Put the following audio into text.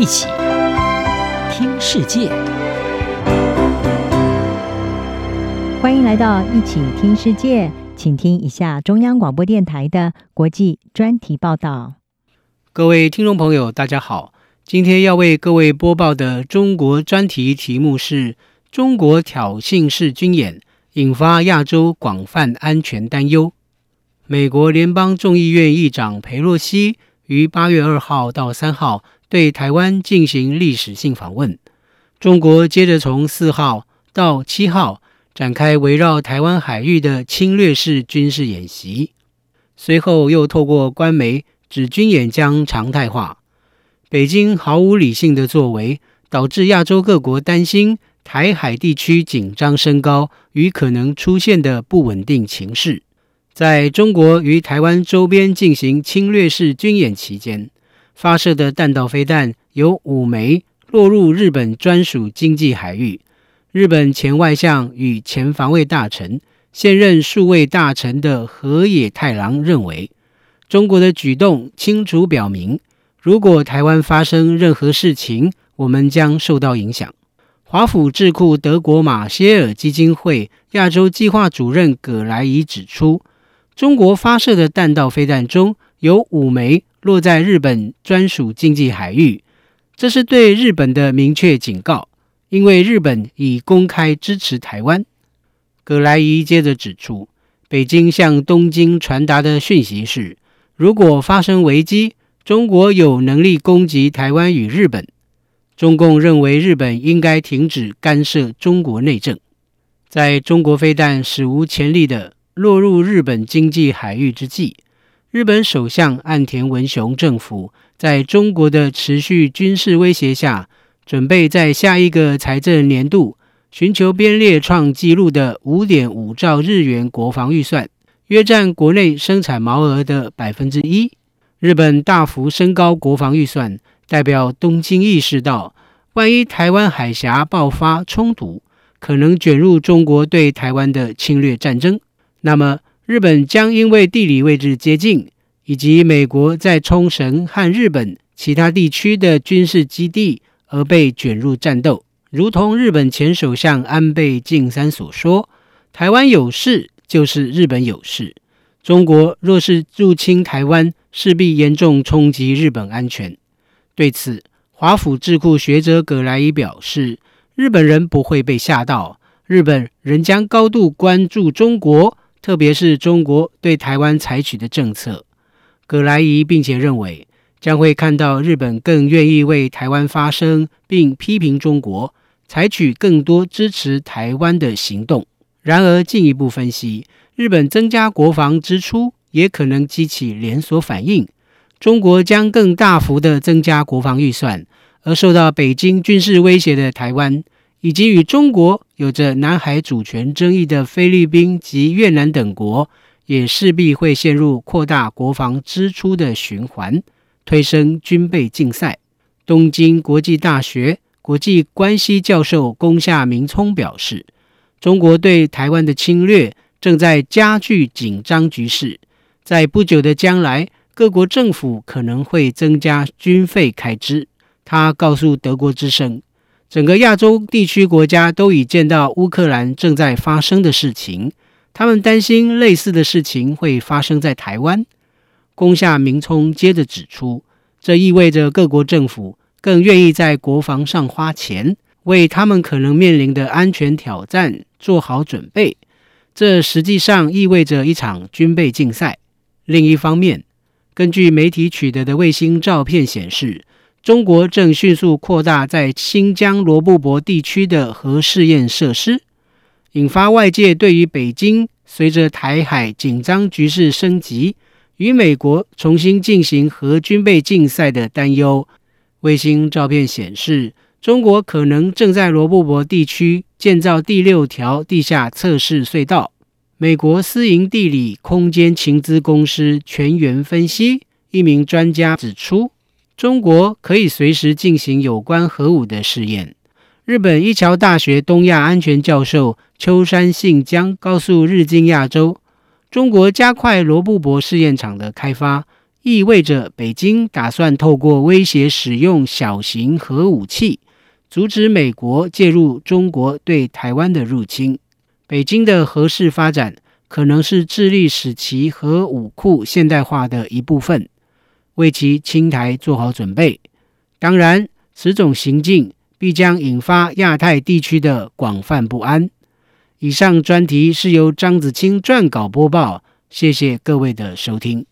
一起听世界，欢迎来到一起听世界，请听一下中央广播电台的国际专题报道。各位听众朋友，大家好，今天要为各位播报的中国专题题目是：中国挑衅式军演引发亚洲广泛安全担忧。美国联邦众议院议长佩洛西于八月二号到三号对台湾进行历史性访问。中国接着从四号到七号展开围绕台湾海域的侵略式军事演习，随后又透过官媒指军演将常态化。北京毫无理性的作为，导致亚洲各国担心台海地区紧张升高与可能出现的不稳定情势。在中国与台湾周边进行侵略式军演期间，发射的弹道飞弹有五枚落入日本专属经济海域。日本前外相与前防卫大臣、现任数位大臣的河野太郎认为，中国的举动清楚表明，如果台湾发生任何事情，我们将受到影响。华府智库德国马歇尔基金会亚洲计划主任葛莱仪指出。中国发射的弹道飞弹中有五枚落在日本专属经济海域，这是对日本的明确警告，因为日本已公开支持台湾。葛莱仪接着指出，北京向东京传达的讯息是：如果发生危机，中国有能力攻击台湾与日本。中共认为日本应该停止干涉中国内政。在中国飞弹史无前例的落入日本经济海域之际，日本首相岸田文雄政府在中国的持续军事威胁下，准备在下一个财政年度寻求编列创纪录的五点五兆日元国防预算，约占国内生产毛额的百分之一。日本大幅升高国防预算，代表东京意识到，万一台湾海峡爆发冲突，可能卷入中国对台湾的侵略战争。那么，日本将因为地理位置接近，以及美国在冲绳和日本其他地区的军事基地而被卷入战斗。如同日本前首相安倍晋三所说：“台湾有事就是日本有事。中国若是入侵台湾，势必严重冲击日本安全。”对此，华府智库学者葛莱伊表示：“日本人不会被吓到，日本仍将高度关注中国。”特别是中国对台湾采取的政策，葛莱仪并且认为将会看到日本更愿意为台湾发声，并批评中国，采取更多支持台湾的行动。然而，进一步分析，日本增加国防支出也可能激起连锁反应，中国将更大幅的增加国防预算，而受到北京军事威胁的台湾。以及与中国有着南海主权争议的菲律宾及越南等国，也势必会陷入扩大国防支出的循环，推升军备竞赛。东京国际大学国际关系教授宫下明聪表示，中国对台湾的侵略正在加剧紧张局势，在不久的将来，各国政府可能会增加军费开支。他告诉德国之声。整个亚洲地区国家都已见到乌克兰正在发生的事情，他们担心类似的事情会发生在台湾。宫下明聪接着指出，这意味着各国政府更愿意在国防上花钱，为他们可能面临的安全挑战做好准备。这实际上意味着一场军备竞赛。另一方面，根据媒体取得的卫星照片显示，中国正迅速扩大在新疆罗布泊地区的核试验设施，引发外界对于北京随着台海紧张局势升级，与美国重新进行核军备竞赛的担忧。卫星照片显示，中国可能正在罗布泊地区建造第六条地下测试隧道。美国私营地理空间情资公司全员分析一名专家指出。中国可以随时进行有关核武的试验。日本一桥大学东亚安全教授秋山信江告诉日经亚洲，中国加快罗布泊试验场的开发，意味着北京打算透过威胁使用小型核武器，阻止美国介入中国对台湾的入侵。北京的核势发展可能是致力使其核武库现代化的一部分，为其清台做好准备。当然，此种行径必将引发亚太地区的广泛不安。以上专题是由张子清撰稿播报，谢谢各位的收听。